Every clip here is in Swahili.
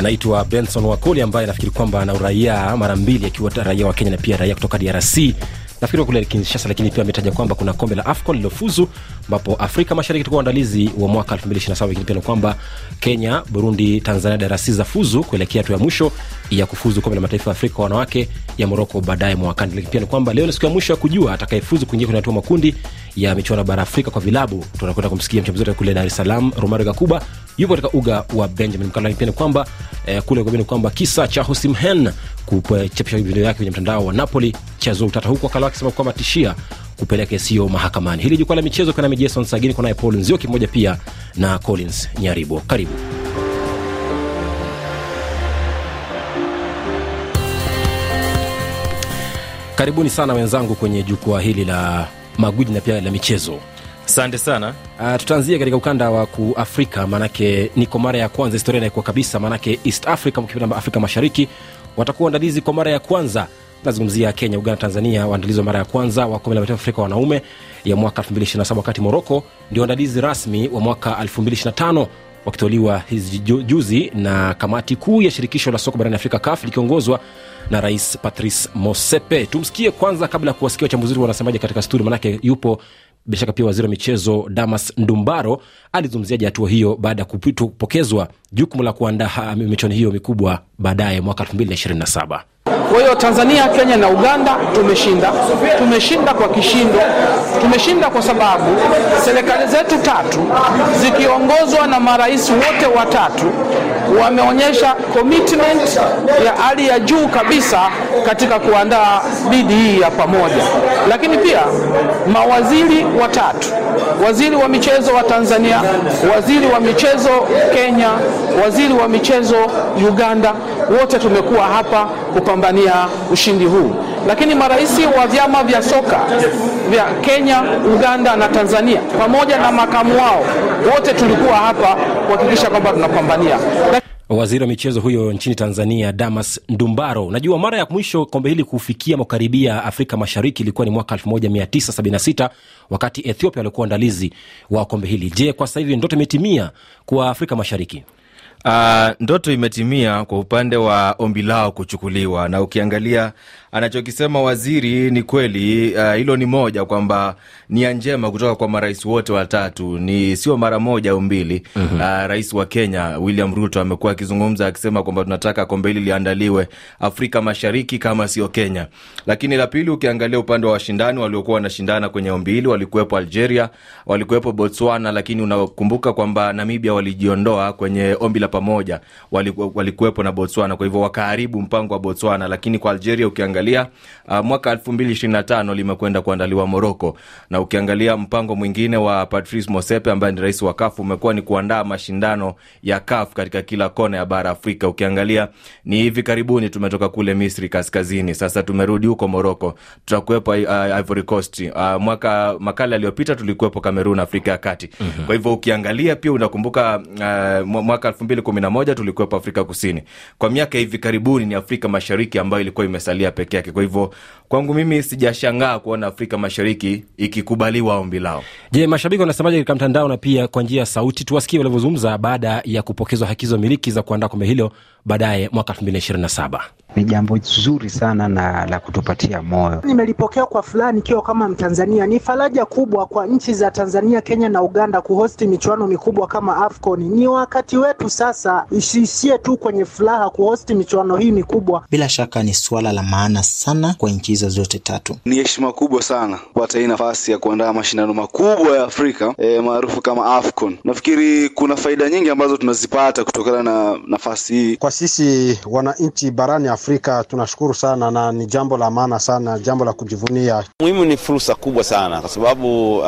anaitwa Benson Wakoli ambaye nafikiri kwamba ana uraia mara mbili akiwa raia wa Kenya na pia raia kutoka DRC nafikiri kule Kinshasa, lakini pia ametaja kwamba kuna kombe la AFCON lilofuzu ambapo Afrika Mashariki itakuwa uandalizi wa mwaka 2027 lakini pia ni kwamba Kenya, Burundi, Tanzania, DRC za fuzu kuelekea hatua ya mwisho ya kufuzu kombe la mataifa ya Afrika wanawake ya Moroko baadaye mwakani. Lakini pia ni kwamba leo ni siku ya mwisho ya kujua atakayefuzu kuingia kwenye hatua makundi ya michuano bara Afrika kwa vilabu. Tunakwenda kumsikia mchambuzi wetu kule Dar es Salaam, Romario Gakuba yupo katika uga wa Benjamin. Lakini pia ni kwamba eh, kule ni kwamba kisa cha hosimhen kuchapisha video yake kwenye mtandao wa Napoli chazua utata, huku wakala wake kwamba tishia kupeleka sio mahakamani. Hili jukwaa la michezo kuna Jason Sagini, kunaye Paul Nzioki mmoja pia na Collins Nyaribo. Karibu. Karibuni sana wenzangu kwenye jukwaa hili la magwiji na pia la michezo. Asante sana. Uh, tutaanzia katika ukanda wa kuafrika, maanake niko mara ya kwanza historia inaikuwa kabisa, maanake East Africa mkipenda Afrika Mashariki watakuwa waandalizi kwa mara ya kwanza nazungumzia Kenya, Uganda, Tanzania, waandalizi wa mara ya kwanza wa kombe la mataifa Afrika wanaume ya mwaka 2027 wakati Moroko ndio waandalizi rasmi wa mwaka 2025 wakitoliwa hizi juzi na kamati kuu ya shirikisho la soka barani Afrika CAF likiongozwa na Rais Patrice Mosepe. Tumsikie kwanza kabla ya kuwasikia wachambuzi wanasemaje katika studio, manake yupo bila shaka pia waziri wa michezo Damas Ndumbaro alizungumziaje hatua hiyo baada ya kupokezwa jukumu la kuandaa michuano hiyo mikubwa baadaye mwaka 2027. Kwa hiyo Tanzania, Kenya na Uganda tumeshinda, tumeshinda kwa kishindo. Tumeshinda kwa sababu serikali zetu tatu zikiongozwa na marais wote watatu wameonyesha commitment ya hali ya juu kabisa katika kuandaa bidi hii ya pamoja. Lakini pia mawaziri watatu, waziri wa michezo wa Tanzania, waziri wa michezo Kenya, waziri wa michezo Uganda, wote tumekuwa hapa kupambania ushindi huu. Lakini marais wa vyama vya soka vya Kenya, Uganda na Tanzania pamoja na makamu wao wote tulikuwa hapa kuhakikisha kwamba tunapambania Waziri wa michezo huyo nchini Tanzania, Damas Ndumbaro. Unajua, mara ya mwisho kombe hili kufikia makaribia Afrika Mashariki ilikuwa ni mwaka 1976 wakati Ethiopia walikuwa andalizi wa kombe hili. Je, kwa sasa hivi ndoto imetimia kwa Afrika Mashariki? Uh, ndoto imetimia kwa upande wa ombi lao kuchukuliwa, na ukiangalia anachokisema waziri ni kweli. Uh, hilo ni moja kwamba nia njema kutoka kwa marais wote watatu, ni sio mara moja au mbili. mm-hmm. Uh, rais wa Kenya William Ruto amekuwa akizungumza akisema kwamba tunataka kombe hili liandaliwe Afrika Mashariki kama sio Kenya. Lakini la pili, ukiangalia upande wa washindani waliokuwa wanashindana kwenye ombi hili, walikuwepo Algeria, walikuwepo Botswana, lakini unakumbuka kwamba Namibia walijiondoa kwenye ombi la pamoja, walikuwepo na Botswana, kwa hivyo wakaharibu mpango wa Botswana. Lakini kwa Algeria ukiangalia Uh, mwaka elfu mbili ishirini na tano limekwenda kuandaliwa Moroko, na ukiangalia mpango mwingine wa Patrice Mosepe ambaye ni rais wa CAF umekuwa ni kuandaa mashindano ya CAF katika kila kona ya bara Afrika. Ukiangalia ni hivi karibuni tumetoka kule Misri kaskazini, sasa tumerudi huko Moroko, tutakuwepo uh, Ivory Coast. Uh, mwaka makala aliyopita tulikuwepo Kamerun, Afrika ya Kati. mm-hmm. Kwa hivyo ukiangalia pia unakumbuka uh, mwaka elfu mbili kumi na moja tulikuwepo Afrika Kusini. Kwa miaka hivi karibuni ni Afrika Mashariki ambayo ilikuwa imesalia peke yake. Kwa hivyo kwangu mimi sijashangaa kuona Afrika Mashariki ikikubaliwa ombi lao. Je, mashabiki wanasemaje katika mtandao na pia kwa njia ya sauti? Tuwasikie walivyozungumza baada ya kupokezwa haki hizo miliki za kuandaa kombe hilo baadaye mwaka elfu mbili na ishirini na saba. Ni jambo zuri sana na la kutupatia moyo. Nimelipokea kwa furaha nikiwa kama Mtanzania. Ni faraja kubwa kwa nchi za Tanzania, Kenya na Uganda kuhosti michuano mikubwa kama AFCON. Ni wakati wetu sasa, isiishie tu kwenye furaha kuhosti michuano hii mikubwa. Bila shaka ni suala la maana sana kwa nchi hizo zote tatu. Ni heshima kubwa sana kupata hii nafasi ya kuandaa mashindano makubwa ya Afrika e, maarufu kama AFCON. Nafikiri kuna faida nyingi ambazo tunazipata kutokana na nafasi hii. Kwa sisi wananchi barani Afrika tunashukuru sana na ni jambo la maana sana, jambo la kujivunia. Muhimu ni fursa kubwa sana kwa sababu uh,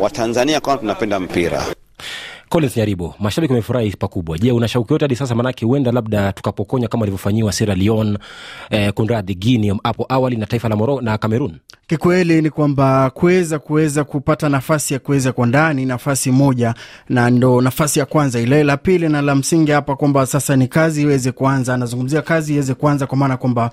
Watanzania kwanza tunapenda mpira. Collins Nyaribo, mashabiki wamefurahi pakubwa. Je, una shauku yote hadi sasa? Maanake huenda labda tukapokonya kama alivyofanyiwa Sierra Leone, eh, kunradhi Guinea hapo awali na taifa la Morocco na Cameroon. Kikweli ni kwamba kuweza kuweza kupata nafasi ya kuweza kwa ndani nafasi moja, na ndo nafasi ya kwanza ile. La pili na la msingi hapa kwamba sasa ni kazi iweze kuanza, anazungumzia kazi iweze kuanza kwa maana kwamba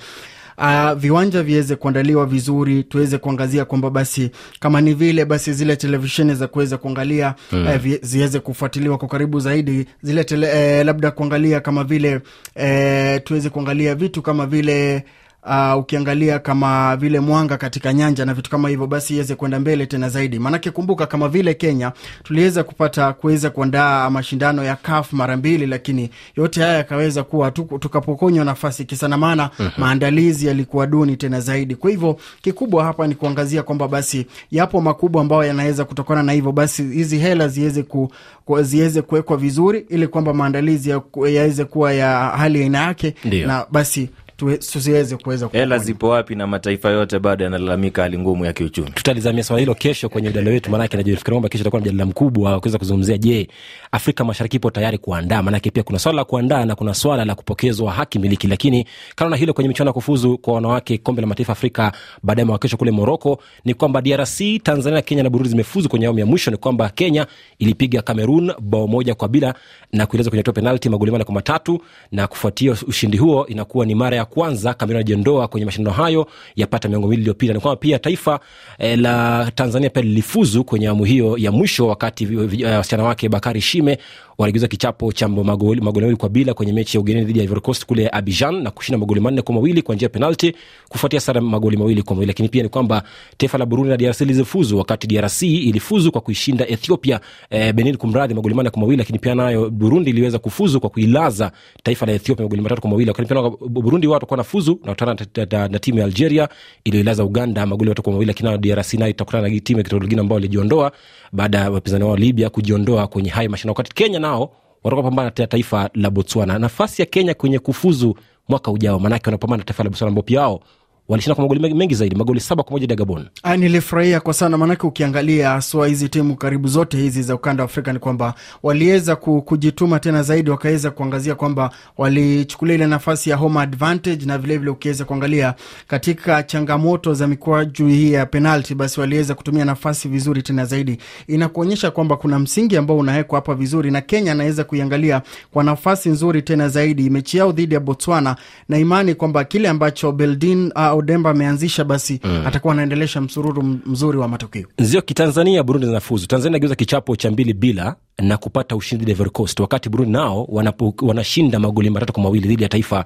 uh, viwanja viweze kuandaliwa vizuri, tuweze kuangazia kwamba basi kama ni vile basi zile televisheni za kuweza kuangalia mm. eh, ziweze kufuatiliwa kwa karibu zaidi zile tele, eh, labda kuangalia kama vile eh, tuweze kuangalia vitu kama vile Uh, ukiangalia kama vile mwanga katika nyanja na vitu kama hivyo basi iweze kwenda mbele tena zaidi. Maanake kumbuka kama vile kenya tuliweza kupata kuweza kuandaa mashindano ya kaf mara mbili lakini yote haya yakaweza kuwa tukapokonywa nafasi kisana, maana maana Mhm. maandalizi yalikuwa duni tena zaidi. Kwa hivyo kikubwa hapa ni kuangazia kwamba basi yapo makubwa ambayo yanaweza kutokana na hivyo basi hizi hela ziweze ku, ku, ziweze kuwekwa vizuri ili kwamba maandalizi ya- yaweze kuwa ya hali ya aina yake na basi tusiweze kuweza hela zipo wapi na mataifa yote bado yanalalamika hali ngumu ya kiuchumi? Tutalizamia swala hilo kesho kwenye mjadala wetu maanake najifikiri kwamba kesho itakuwa na mjadala mkubwa wa kuweza kuzungumzia je afrika mashariki ipo tayari kuandaa? Maanake pia kuna swala la kuandaa na kuna swala la kupokezwa haki miliki lakini kando na hilo kwenye michuano ya kufuzu kwa wanawake kombe la mataifa afrika baadaye mwaka kesho kule moroko ni kwamba drc tanzania kenya na burundi zimefuzu kwenye awamu ya mwisho ni kwamba kenya ilipiga cameroon bao moja kwa bila na kueleza kwenye penalti magoli manne kwa matatu na kufuatia ushindi huo inakuwa ni mara ya kwanza Kamerun ajiondoa kwenye mashindano hayo yapata miongo miwili iliyopita ni kwamba pia taifa eh, la tanzania pia lilifuzu kwenye awamu hiyo ya mwisho wakati wasichana vi- eh, wake bakari shime waligeuza kichapo cha magoli mawili kwa bila kwenye mechi ya ugenini dhidi ya Ivory Coast kule Abidjan na kushinda magoli manne kwa mawili kwa njia ya penalti kufuatia sare magoli mawili kwa mawili. Lakini pia ni kwamba taifa la Burundi na DRC lilifuzu, wakati DRC ilifuzu kwa kuishinda Ethiopia eh, Benin kumradhi, magoli manne kwa mawili. Lakini pia nayo Burundi iliweza kufuzu kwa kuilaza taifa la Ethiopia magoli matatu kwa mawili. Lakini pia Burundi watakuwa nafuzu na kutana na, na, na timu ya Algeria iliyoilaza Uganda magoli matatu kwa mawili. Lakini DRC nayo itakutana na timu ya kitaifa lingine ambao walijiondoa baada ya wapinzani wao Libya kujiondoa kwenye hayo mashindano, wakati Kenya nao watakuwa pambana na taifa la Botswana. Nafasi ya Kenya kwenye kufuzu mwaka ujao, maanake wanapambana na taifa la Botswana ambao pia wao walishinda kwa magoli mengi, zaidi, magoli saba kwa moja dhidi. Ah, nilifurahia kwa sana maanake ukiangalia haswa hizi timu karibu zote hizi za ukanda wa Afrika ni kwamba waliweza kujituma tena zaidi, wakaweza kuangazia kwamba walichukulia ile nafasi ya home advantage, na vilevile ukiweza kuangalia katika changamoto za mikwaju hii ya penalti, basi waliweza kutumia nafasi vizuri tena zaidi. Inakuonyesha kwamba kuna msingi ambao unawekwa hapa vizuri, na Kenya anaweza kuiangalia kwa nafasi nzuri tena zaidi mechi yao dhidi ya Botswana, na imani kwamba kile ambacho Beldin uh, Odemba ameanzisha basi Mm. atakuwa anaendelesha msururu mzuri wa matokeo. Nzio kitanzania Burundi zinafuzu. Tanzania ageuza kichapo cha mbili bila na kupata ushindi Ivory Coast, wakati Burundi nao wanapo- wanashinda magoli matatu kwa mawili dhidi ya taifa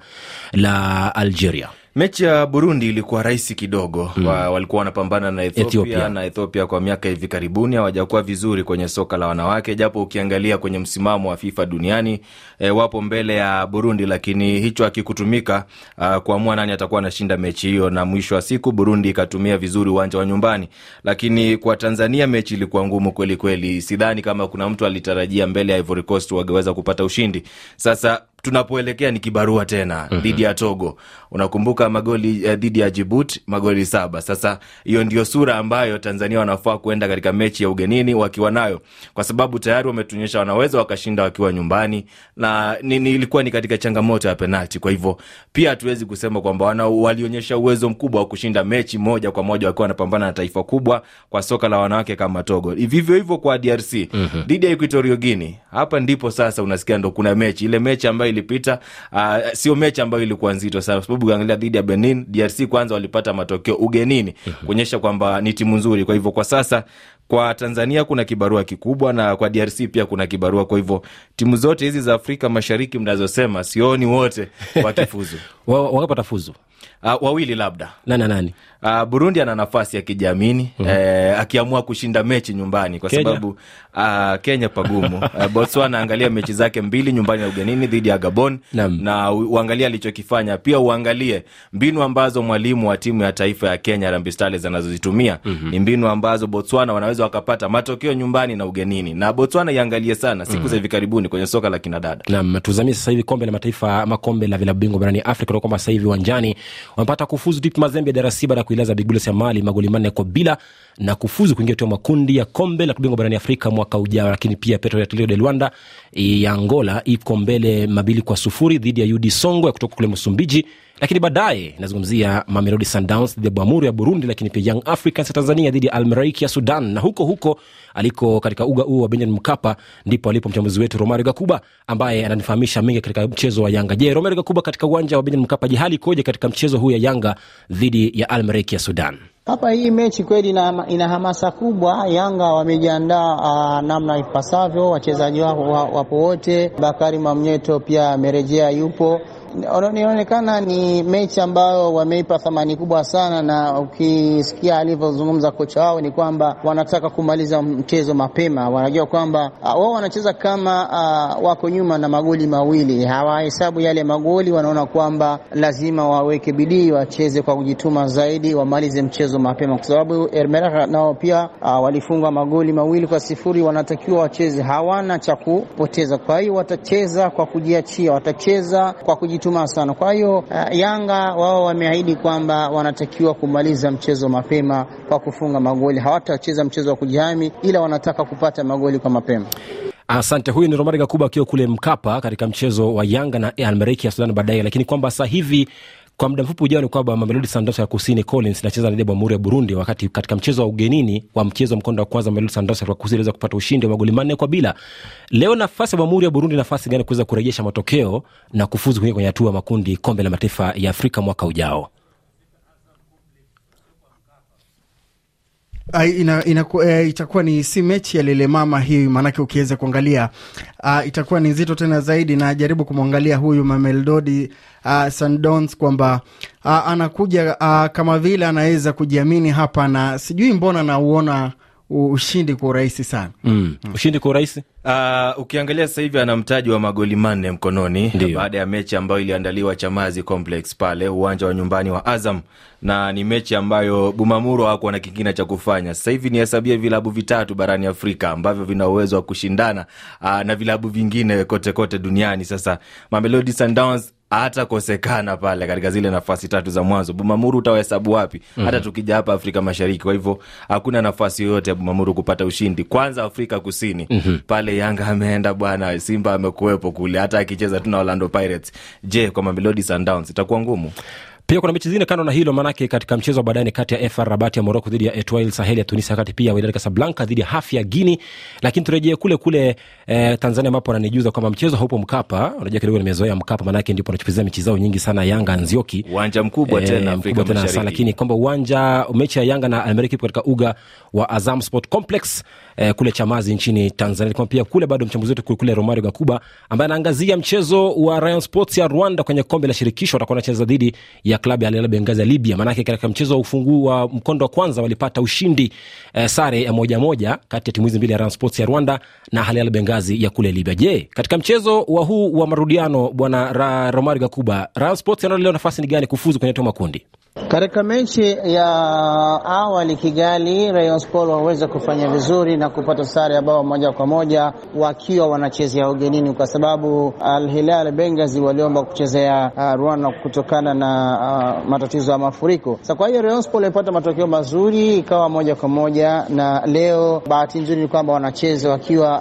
la Algeria. Mechi ya burundi ilikuwa rahisi kidogo Mm. wa, walikuwa wanapambana na ethiopia, Ethiopia. na ethiopia kwa miaka hivi karibuni hawajakuwa vizuri kwenye soka la wanawake japo ukiangalia kwenye msimamo wa fifa duniani e, wapo mbele ya burundi lakini hicho hakikutumika uh, kuamua nani atakuwa anashinda mechi hiyo na mwisho wa siku burundi ikatumia vizuri uwanja wa nyumbani lakini kwa tanzania mechi ilikuwa ngumu kweli kweli sidhani kama kuna mtu alitarajia mbele ya ivory coast wangeweza kupata ushindi sasa tunapoelekea ni kibarua tena Mhm. dhidi ya togo. Unakumbuka magoli eh, dhidi ya jibut magoli saba. Sasa hiyo ndio sura ambayo tanzania wanafaa kuenda katika mechi ya ugenini wakiwa nayo. Kwa sababu tayari wametuonyesha wanaweza wakashinda wakiwa nyumbani na ilikuwa ni katika changamoto ya penalti. Kwa hivyo pia hatuwezi kusema kwamba wana walionyesha uwezo mkubwa wa kushinda mechi moja kwa moja wakiwa wanapambana na taifa kubwa kwa soka la wanawake kama togo. Vivyo hivyo kwa drc Mhm. dhidi ya equatorio guini hapa ndipo sasa unasikia ndo kuna mechi. Ile mechi ambayo ilipita. Uh, sio mechi ambayo ilikuwa nzito sana kwa sababu ukiangalia dhidi ya benin drc kwanza walipata matokeo ugenini kuonyesha kwamba ni timu nzuri. Kwa hivyo kwa sasa kwa tanzania kuna kibarua kikubwa na kwa drc pia kuna kibarua. Kwa hivyo timu zote hizi za afrika mashariki mnazosema sioni wote wakifuzu. Wakapata watafuzu uh, wawili labda nani nani Uh, burundi ana nafasi ya kijamini mm -hmm. eh, akiamua kushinda mechi nyumbani kwa Kenya? sababu uh, kenya pagumu uh, botswana angalia mechi zake mbili nyumbani na ugenini dhidi ya gabon Nam. na uangalie alichokifanya pia uangalie mbinu ambazo mwalimu wa timu ya taifa ya kenya Harambee Starlets anazozitumia Mhm. ni mbinu ambazo botswana wanaweza wakapata matokeo nyumbani na ugenini na botswana iangalie sana siku Mhm. za hivi karibuni kwenye soka la kinadada nam tuzamie sasa hivi kombe la mataifa ama kombe la vilabu bingwa barani afrika kwamba sasa hivi uwanjani wamepata kufuzu dip mazembe ya drc baada ya kuilaza bigules ya mali magoli manne kwa bila na kufuzu kuingia hatua makundi ya kombe la kubingwa barani afrika mwaka ujao. Lakini pia petro atletico de luanda ya Angola iko mbele mabili kwa sufuri dhidi ya UD Songo ya kutoka kule Msumbiji, lakini baadaye inazungumzia Mamelodi Sundowns dhidi ya Bwamuru ya Burundi, lakini pia Young Africans ya Tanzania dhidi ya Almeraiki ya Sudan. Na huko huko aliko katika uga huo wa Benjamin Mkapa ndipo alipo mchambuzi wetu Romari Gakuba ambaye ananifahamisha mengi katika mchezo wa Yanga. Je, Romari Gakuba, katika uwanja wa Benjamin Mkapa, je, hali ikoje katika mchezo huu ya Yanga dhidi ya Almeraiki ya Sudan? Hapa hii mechi kweli ina, ina hamasa kubwa. Yanga wamejiandaa uh, namna ipasavyo, wachezaji wao wapo wote. Bakari Mamnyeto pia amerejea, yupo inaonekana ni mechi ambayo wameipa thamani kubwa sana, na ukisikia alivyozungumza kocha wao ni kwamba wanataka kumaliza mchezo mapema. Wanajua kwamba uh, wao wanacheza kama uh, wako nyuma na magoli mawili, hawahesabu yale magoli. Wanaona kwamba lazima waweke bidii, wacheze kwa kujituma zaidi, wamalize mchezo mapema, kwa sababu Ermeraka nao pia uh, walifunga magoli mawili kwa sifuri. Wanatakiwa wacheze, hawana cha kupoteza. Kwa hiyo watacheza kwa kujiachia, watacheza kwa kujituma tuma sana. Kwa hiyo uh, Yanga wao wameahidi kwamba wanatakiwa kumaliza mchezo mapema kwa kufunga magoli. Hawatacheza mchezo wa kujihami, ila wanataka kupata magoli kwa mapema. Asante. Huyu ni Romari Gakuba akiwa kule Mkapa katika mchezo wa Yanga na Almereki ya Sudan baadaye, lakini kwamba sasa hivi kwa muda mfupi ujao ni kwamba Mamelodi Sundowns ya kusini Collins inacheza na Bwamuru ya Burundi, wakati katika mchezo wa ugenini wa mchezo mkondo wa kwanza Mamelodi Sundowns ya kusini iliweza kupata ushindi wa magoli manne kwa bila. Leo nafasi ya Bwamuru ya Burundi, nafasi gani kuweza kurejesha matokeo na kufuzu kuingia kwenye hatua ya makundi kombe la mataifa ya Afrika mwaka ujao? Ina, ina, e, itakuwa ni si mechi ya lele mama hii, maanake ukiweza kuangalia uh, itakuwa ni nzito tena zaidi, na jaribu kumwangalia huyu Mamelodi uh, Sundowns kwamba anakuja uh, kama vile anaweza kujiamini hapa, na sijui mbona nauona ushindi kwa urahisi sana mm. Mm. ushindi kwa urahisi Uh, ukiangalia sasa hivi ana mtaji wa magoli manne mkononi baada ya mechi ambayo iliandaliwa Chamazi Complex pale uwanja wa nyumbani wa Azam, na ni mechi ambayo Bumamuro hakuwa na kingine cha kufanya. Sasa hivi nihesabie vilabu vitatu barani Afrika ambavyo vina uwezo wa kushindana uh, na vilabu vingine kote kote duniani. Sasa Mamelodi Sundowns hatakosekana pale katika zile nafasi tatu za mwanzo. Bumamuru utawahesabu wapi? mm-hmm. hata tukija hapa Afrika Mashariki. Kwa hivyo hakuna nafasi yoyote ya Bumamuru kupata ushindi. Kwanza Afrika Kusini mm-hmm. pale Yanga ameenda bwana, Simba amekuwepo kule, hata akicheza tu na Orlando Pirates. Je, kwa Mamelodi Sundowns itakuwa ngumu? Pia kuna mechi zingine kando na hilo, maanake katika mchezo wa baadaye kati ya FAR Rabat ya Moroko dhidi ya Etoile Sahel ya Tunisia, wakati pia Wydad Casablanca dhidi ya Hafi ya Guini. Lakini turejee kule kule eh, Tanzania ambapo wananijuza kwamba mchezo haupo Mkapa. Unajua kidogo nimezoea Mkapa, maanake ndipo anachukizia mechi zao nyingi sana Yanga Nzioki, uwanja mkubwa tena eh, Afrika tena sana, lakini kwamba uwanja mechi ya Yanga na Almeriki ipo katika uga wa Azam Sport Complex eh, kule Chamazi nchini Tanzania. Kwa pia kule bado mchambuzi wetu kule Romario Gakuba ambaye anaangazia mchezo wa Rayon Sports ya Rwanda kwenye kombe la shirikisho, watakuwa wanacheza dhidi ya klabu ya Al Hilal ya Libya. Maanake katika mchezo wa ufunguu wa mkondo wa kwanza walipata ushindi eh, sare ya moja moja kati ya timu hizi mbili ya Rayon Sports ya Rwanda na Al Hilal ya kule Libya. Je, katika mchezo wa huu wa marudiano, bwana Ra, Romario Gakuba, Rayon Sports yanaona leo nafasi ni gani kufuzu kwenye hatua makundi? Katika mechi ya awali Kigali, Rayon Sport waweza kufanya vizuri na kupata sare ya bao moja kwa moja wakiwa wanachezea ugenini, kwa sababu Al Hilal Bengazi waliomba kuchezea uh, Rwanda kutokana na uh, matatizo ya mafuriko. Sasa kwa hiyo Rayon Sport walipata matokeo mazuri, ikawa moja kwa moja, na leo bahati nzuri ni kwamba wanacheza wakiwa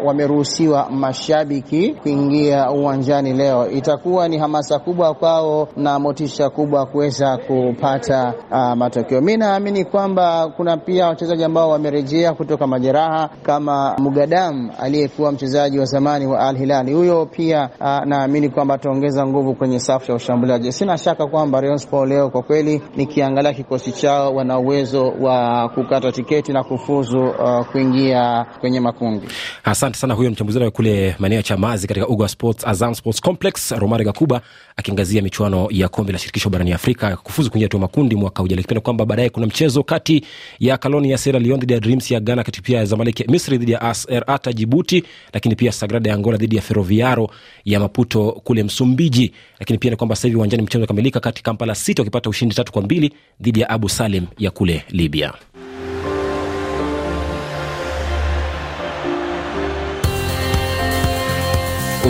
uh, wameruhusiwa mashabiki kuingia uwanjani. Leo itakuwa ni hamasa kubwa kwao na motisha kubwa kuweza kupata uh, matokeo. Mi naamini kwamba kuna pia wachezaji ambao wamerejea kutoka majeraha kama Mugadam aliyekuwa mchezaji wa zamani wa Al Hilal. Huyo pia uh, naamini kwamba ataongeza nguvu kwenye safu ya ushambuliaji. Sina shaka kwamba Rayon leo kwa kweli, nikiangalia kikosi chao, wana uwezo wa kukata tiketi na kufuzu uh, kuingia kwenye makundi. Asante sana. Huyo mchambuzi wa kule maeneo ya Chamazi katika uga Sports Azam Sports Complex, Romari Gakuba akiangazia michuano ya kombe la shirikisho barani Afrika kufuzu kuingia hatua makundi mwaka ujao. Lakini kwamba baadaye kuna mchezo kati ya Kaloni ya Sierra Leone dhidi ya Dreams ya Ghana, kati pia ya Zamalek ya Misri dhidi ya AS Ata Jibuti, lakini pia Sagrada ya Angola dhidi ya Ferroviaro ya Maputo kule Msumbiji. Lakini pia ni kwamba sasa hivi uwanjani mchezo umekamilika kati Kampala City wakipata ushindi tatu kwa mbili dhidi ya Abu Salim ya kule Libya.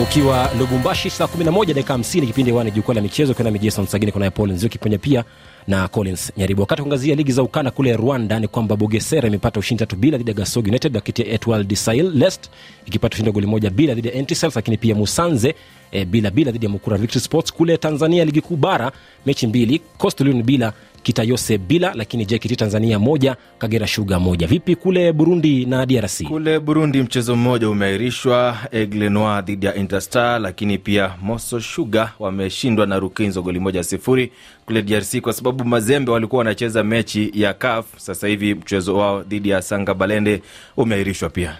Ukiwa lubumbashi saa 11 dakika 50 kipindi wani jukwaa la michezo ukiwa nami jason sagini kunaye paul nzio kiponya pia na collins nyaribu. Wakati kuangazia ligi za ukanda kule rwanda ni kwamba bogesera imepata ushindi tatu bila dhidi ya gasog united wakati ya etwal desail lest ikipata ushindi wa goli moja bila dhidi ya entisels lakini pia musanze e, bila bila dhidi ya mukura victory sports kule tanzania ligi kuu bara mechi mbili coastal union bila kitayose bila lakini jkt tanzania moja kagera shuga moja. Vipi kule burundi na drc kule burundi mchezo mmoja umeahirishwa eglenoir dhidi ya interstar lakini pia moso shuga wameshindwa na rukinzo goli moja sifuri kule drc kwa sababu mazembe walikuwa wanacheza mechi ya caf. Sasa hivi mchezo wao dhidi ya sanga balende umeahirishwa pia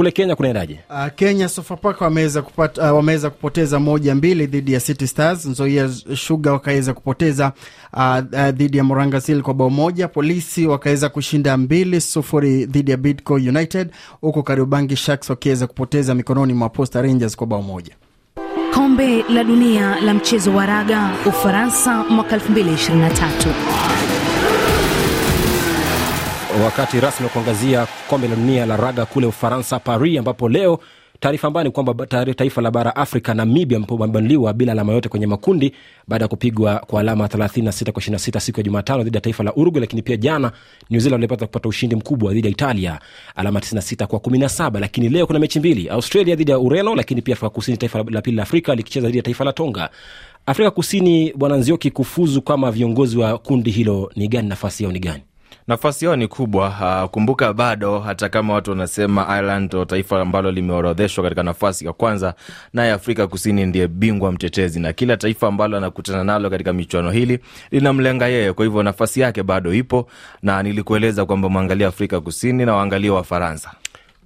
kule kenya kunaendaje Uh, Kenya Sofapaka wameweza kupata uh, wameweza kupoteza moja mbili dhidi ya City Stars. Nzoia Sugar wakaweza kupoteza uh, uh, dhidi ya Moranga Seal kwa bao moja. Polisi wakaweza kushinda mbili sufuri dhidi ya Bidco United, huku Kariobangi Sharks wakiweza kupoteza mikononi mwa Posta Rangers kwa bao moja. Kombe la dunia la mchezo wa raga Ufaransa mwaka 2023 wakati rasmi wa kuangazia kombe la dunia la raga kule ufaransa paris ambapo leo taarifa ambayo ni kwamba taifa la bara afrika namibia wamebanduliwa bila alama yote kwenye makundi baada ya kupigwa kwa alama 36 kwa 26 siku ya jumatano dhidi ya taifa la Uruguay. lakini pia jana new zealand walipata kupata ushindi mkubwa dhidi ya italia alama 96 kwa 17 lakini leo kuna mechi mbili australia dhidi ya ureno lakini pia afrika kusini taifa la pili la afrika likicheza dhidi ya taifa la tonga. Afrika kusini bwana nzioki kufuzu kama viongozi wa kundi hilo ni gani? Nafasi yao ni gani nafasi yao ni kubwa. Uh, kumbuka bado hata kama watu wanasema ireland ndo taifa ambalo limeorodheshwa katika nafasi ya kwanza naye afrika kusini ndiye bingwa mtetezi na kila taifa ambalo anakutana nalo katika michuano hili linamlenga yeye. Kwa hivyo nafasi yake bado ipo na nilikueleza kwamba mwangalia afrika kusini na waangalia wafaransa.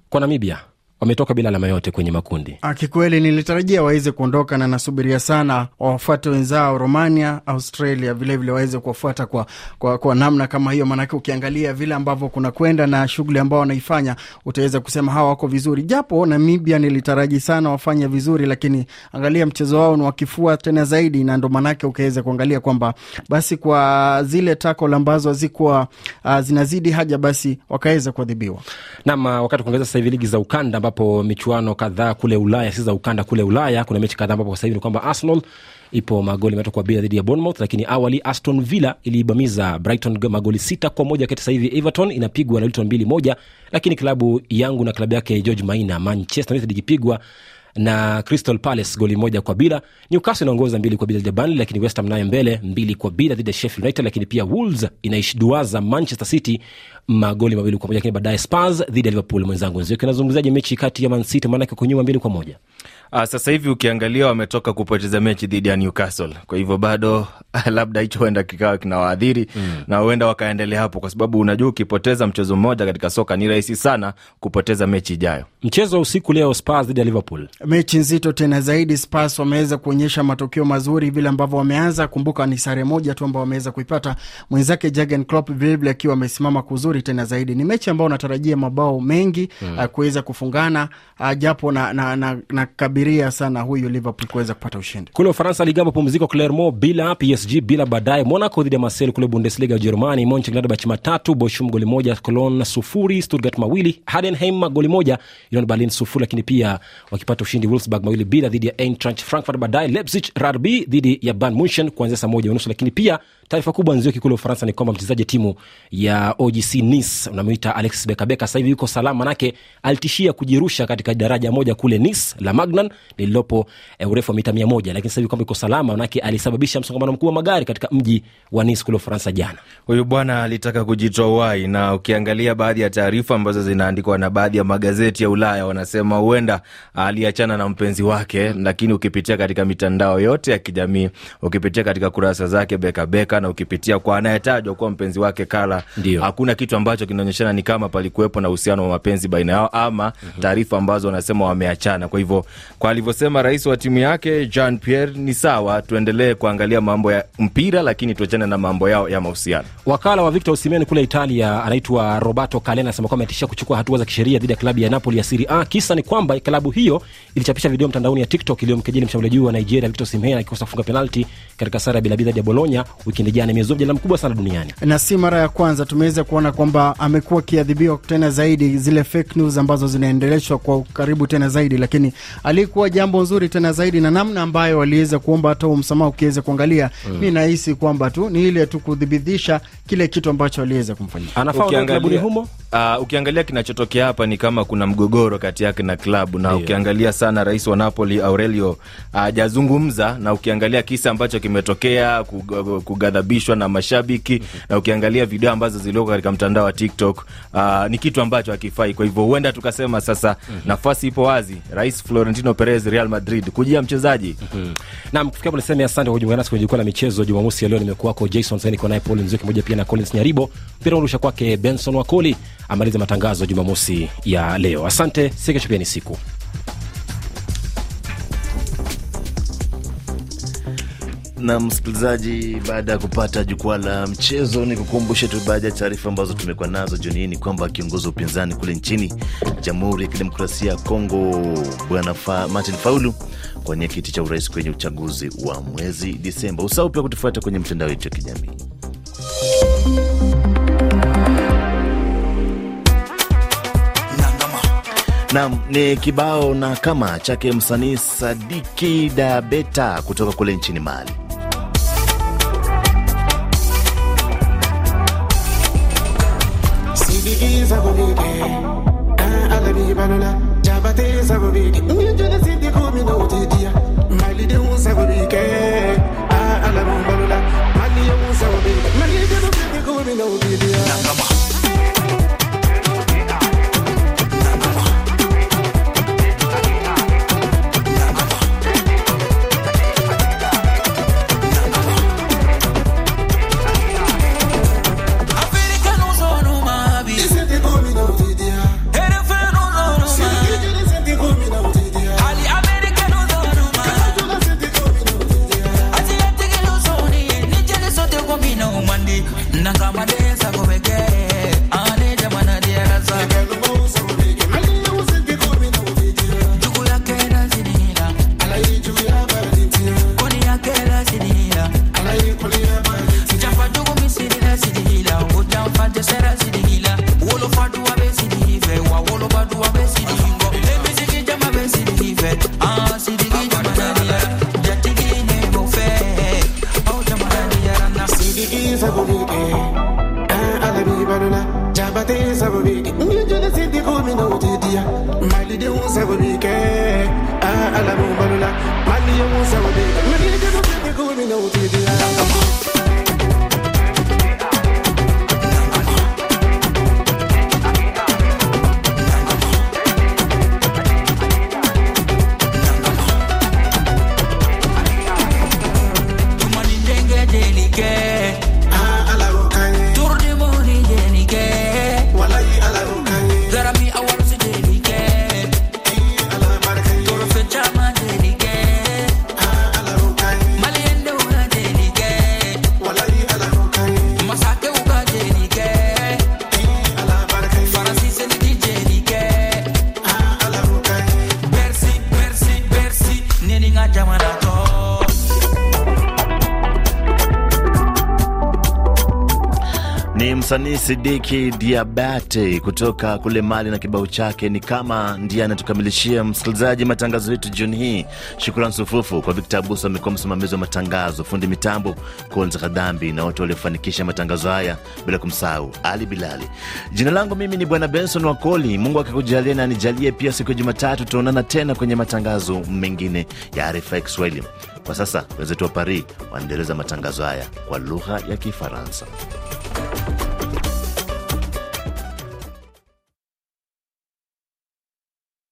Kwa namibia wametoka bila alama yote kwenye makundi. Ah, Kikweli nilitarajia waweze kuondoka na nasubiria sana wawafuate wenzao Romania, Australia vilevile waweze kuwafuata kwa, kwa, kwa namna kama hiyo, maanake ukiangalia vile ambavyo kuna kwenda na shughuli ambao wanaifanya utaweza kusema hawa wako vizuri, japo Namibia nilitaraji sana wafanye vizuri, lakini angalia mchezo wao ni wakifua tena zaidi, na ndo maanake ukaweza kuangalia kwamba basi kwa zile tackle ambazo hazikuwa uh, zinazidi haja, basi wakaweza kuadhibiwa. nam wakati kuongeza sasa hivi ligi za ukanda ambapo michuano kadhaa kule ulaya si za ukanda kule ulaya. Kuna mechi kadhaa ambapo sasa hivi ni kwamba arsenal ipo magoli matatu kwa bila dhidi ya bournemouth lakini awali aston villa iliibamiza brighton magoli sita kwa moja wakati sasa hivi everton inapigwa na luton mbili moja. Lakini klabu yangu na klabu yake george maina manchester united ikipigwa na crystal palace goli moja kwa bila. Newcastle inaongoza mbili kwa bila dhidi ya Burnley, lakini west ham nayo mbele mbili kwa bila dhidi ya sheffield united lakini pia wolves inaishduaza manchester city magoli mawili kwa moja lakini baadaye spurs dhidi ya liverpool. Mwenzangu Nzioki, kinazungumzaji mechi kati ya mancity maanake kunyuma mbili kwa moja Uh, sasa hivi ukiangalia wametoka kupoteza mechi dhidi ya Newcastle, kwa hivyo bado labda hicho huenda kikawa kinawaadhiri mm. na huenda wakaendelea hapo, kwa sababu unajua ukipoteza mchezo mmoja katika soka ni rahisi sana kupoteza mechi ijayo. mchezo wa usiku leo spurs dhidi ya liverpool mechi nzito tena zaidi. Spurs wameweza kuonyesha matokeo mazuri vile ambavyo wameanza. Kumbuka ni sare moja tu ambao wameweza kuipata, mwenzake Jurgen Klopp vilevile akiwa amesimama kuzuri tena zaidi. Ni mechi ambao unatarajia mabao mengi mm. uh, kuweza kufungana uh, japo na, na, na, na kabiria sana huyu Liverpool kuweza kupata ushindi. kule ufaransa liga pumziko clermont bila psg bila baadaye monaco dhidi ya marcel kule bundesliga ujerumani. Monchengladbach matatu boshum goli moja cologne sufuri stuttgart mawili hadenheim magoli moja. Union berlin sufuri lakini pia wakipata ushindi wolfsburg mawili bila dhidi ya eintracht frankfurt. Baadaye leipzig rb dhidi ya ban munchen kuanzia saa moja unusu lakini pia taarifa kubwa nzioki kule ufaransa ni kwamba mchezaji timu ya ogc nice unamwita alexis bekabeka sasa hivi yuko salama manake alitishia kujirusha katika daraja moja kule nice la magnan lililopo eh, urefu wa mita mia moja. Lakini sasa hivi kwamba iko salama manake alisababisha msongamano mkuu wa magari katika mji wa nice kule ufaransa jana. Huyu bwana alitaka kujitoa uhai, na ukiangalia baadhi ya taarifa ambazo zinaandikwa na baadhi ya magazeti ya Ulaya wanasema huenda aliachana na mpenzi wake, lakini ukipitia katika mitandao yote ya kijamii, ukipitia katika kurasa zake Bekabeka na ukipitia kwa anayetajwa kuwa mpenzi wake Kala, hakuna kitu ambacho kinaonyeshana ni kama palikuwepo na uhusiano wa mapenzi baina yao ama taarifa ambazo wanasema wameachana. Kwa hivyo, kwa alivyosema rais wa timu yake Jean Pierre, ni sawa, tuendelee kuangalia mambo ya mpira, lakini tuachane na mambo yao ya mahusiano. wakala wa victor osimhen kule italia anaitwa roberto kalena anasema kwamba ametishia kuchukua hatua za kisheria dhidi ya klabu ya napoli ya Serie a. Kisa ni kwamba klabu hiyo ilichapisha video mtandaoni ya tiktok iliyomkejeli mshambuliaji wa nigeria victor osimhen akikosa kufunga penalti katika sare ya bila dhidi ya bologna wikendi jana. Imezua mjadala mkubwa sana duniani. Na si mara ya kwanza tumeweza kuona kwamba amekuwa akiadhibiwa tena zaidi zile fake news ambazo zinaendeleshwa kwa karibu tena zaidi, lakini ali haikuwa jambo nzuri tena zaidi, na namna ambayo waliweza kuomba hata huo msamaha, ukiweza kuangalia Mm. mi nahisi kwamba tu ni ile tu kudhibitisha kile kitu ambacho waliweza kumfanyia. Ukiangalia- Uh, ukiangalia kinachotokea hapa ni kama kuna mgogoro kati yake na klabu na yeah. ukiangalia sana rais wa Napoli Aurelio hajazungumza na ukiangalia kisa ambacho kimetokea kugadhabishwa na mashabiki na ukiangalia video ambazo zilioko katika mtandao wa TikTok uh, ni kitu ambacho hakifai. Kwa hivyo huenda tukasema sasa nafasi ipo wazi, rais Florentino Perez Real Madrid. Kujia mchezaji. Nam kufikia hapo niseme asante kwa kujiunga nasi kwenye jukwaa la michezo jumamosi ya leo. Nimekuwako jason saini kwa naye paul nzioki moja pia na collins nyaribo. Mpira urusha kwake benson wakoli amalize matangazo jumamosi ya leo. Asante kesho pia ni siku na msikilizaji, baada ya kupata jukwaa la mchezo, ni kukumbushe tu baadhi ya taarifa ambazo tumekuwa nazo jioni hii. Ni kwamba kiongozi wa upinzani kule nchini Jamhuri ya Kidemokrasia ya Kongo Bwana Fa, Martin Faulu kwenye kiti cha urais kwenye uchaguzi wa mwezi Disemba. Usahau pia kutufuata kwenye mtandao wetu ya kijamii. Nam ni kibao na kama chake msanii Sadiki Dabeta kutoka kule nchini Mali. Ziggy Zabobeke, Alabi Mali Mali mali de un sabobeke. Mali de un sidi kumi na utidia. Msanii Sidiki Diabate kutoka kule Mali na kibao chake ni kama ndiye anatukamilishia msikilizaji matangazo yetu jioni hii. Shukrani sufufu kwa Victor Abuso, amekuwa msimamizi wa matangazo, fundi mitambo Collins Kadhambi na wote waliofanikisha matangazo haya, bila kumsahau Ali Bilali. Jina langu mimi ni Bwana Benson Wakoli. Mungu akikujalia na anijalie pia, siku ya Jumatatu tutaonana tena kwenye matangazo mengine ya RFI Kiswahili. Kwa sasa wenzetu wa Paris wanaendeleza matangazo haya kwa lugha ya Kifaransa.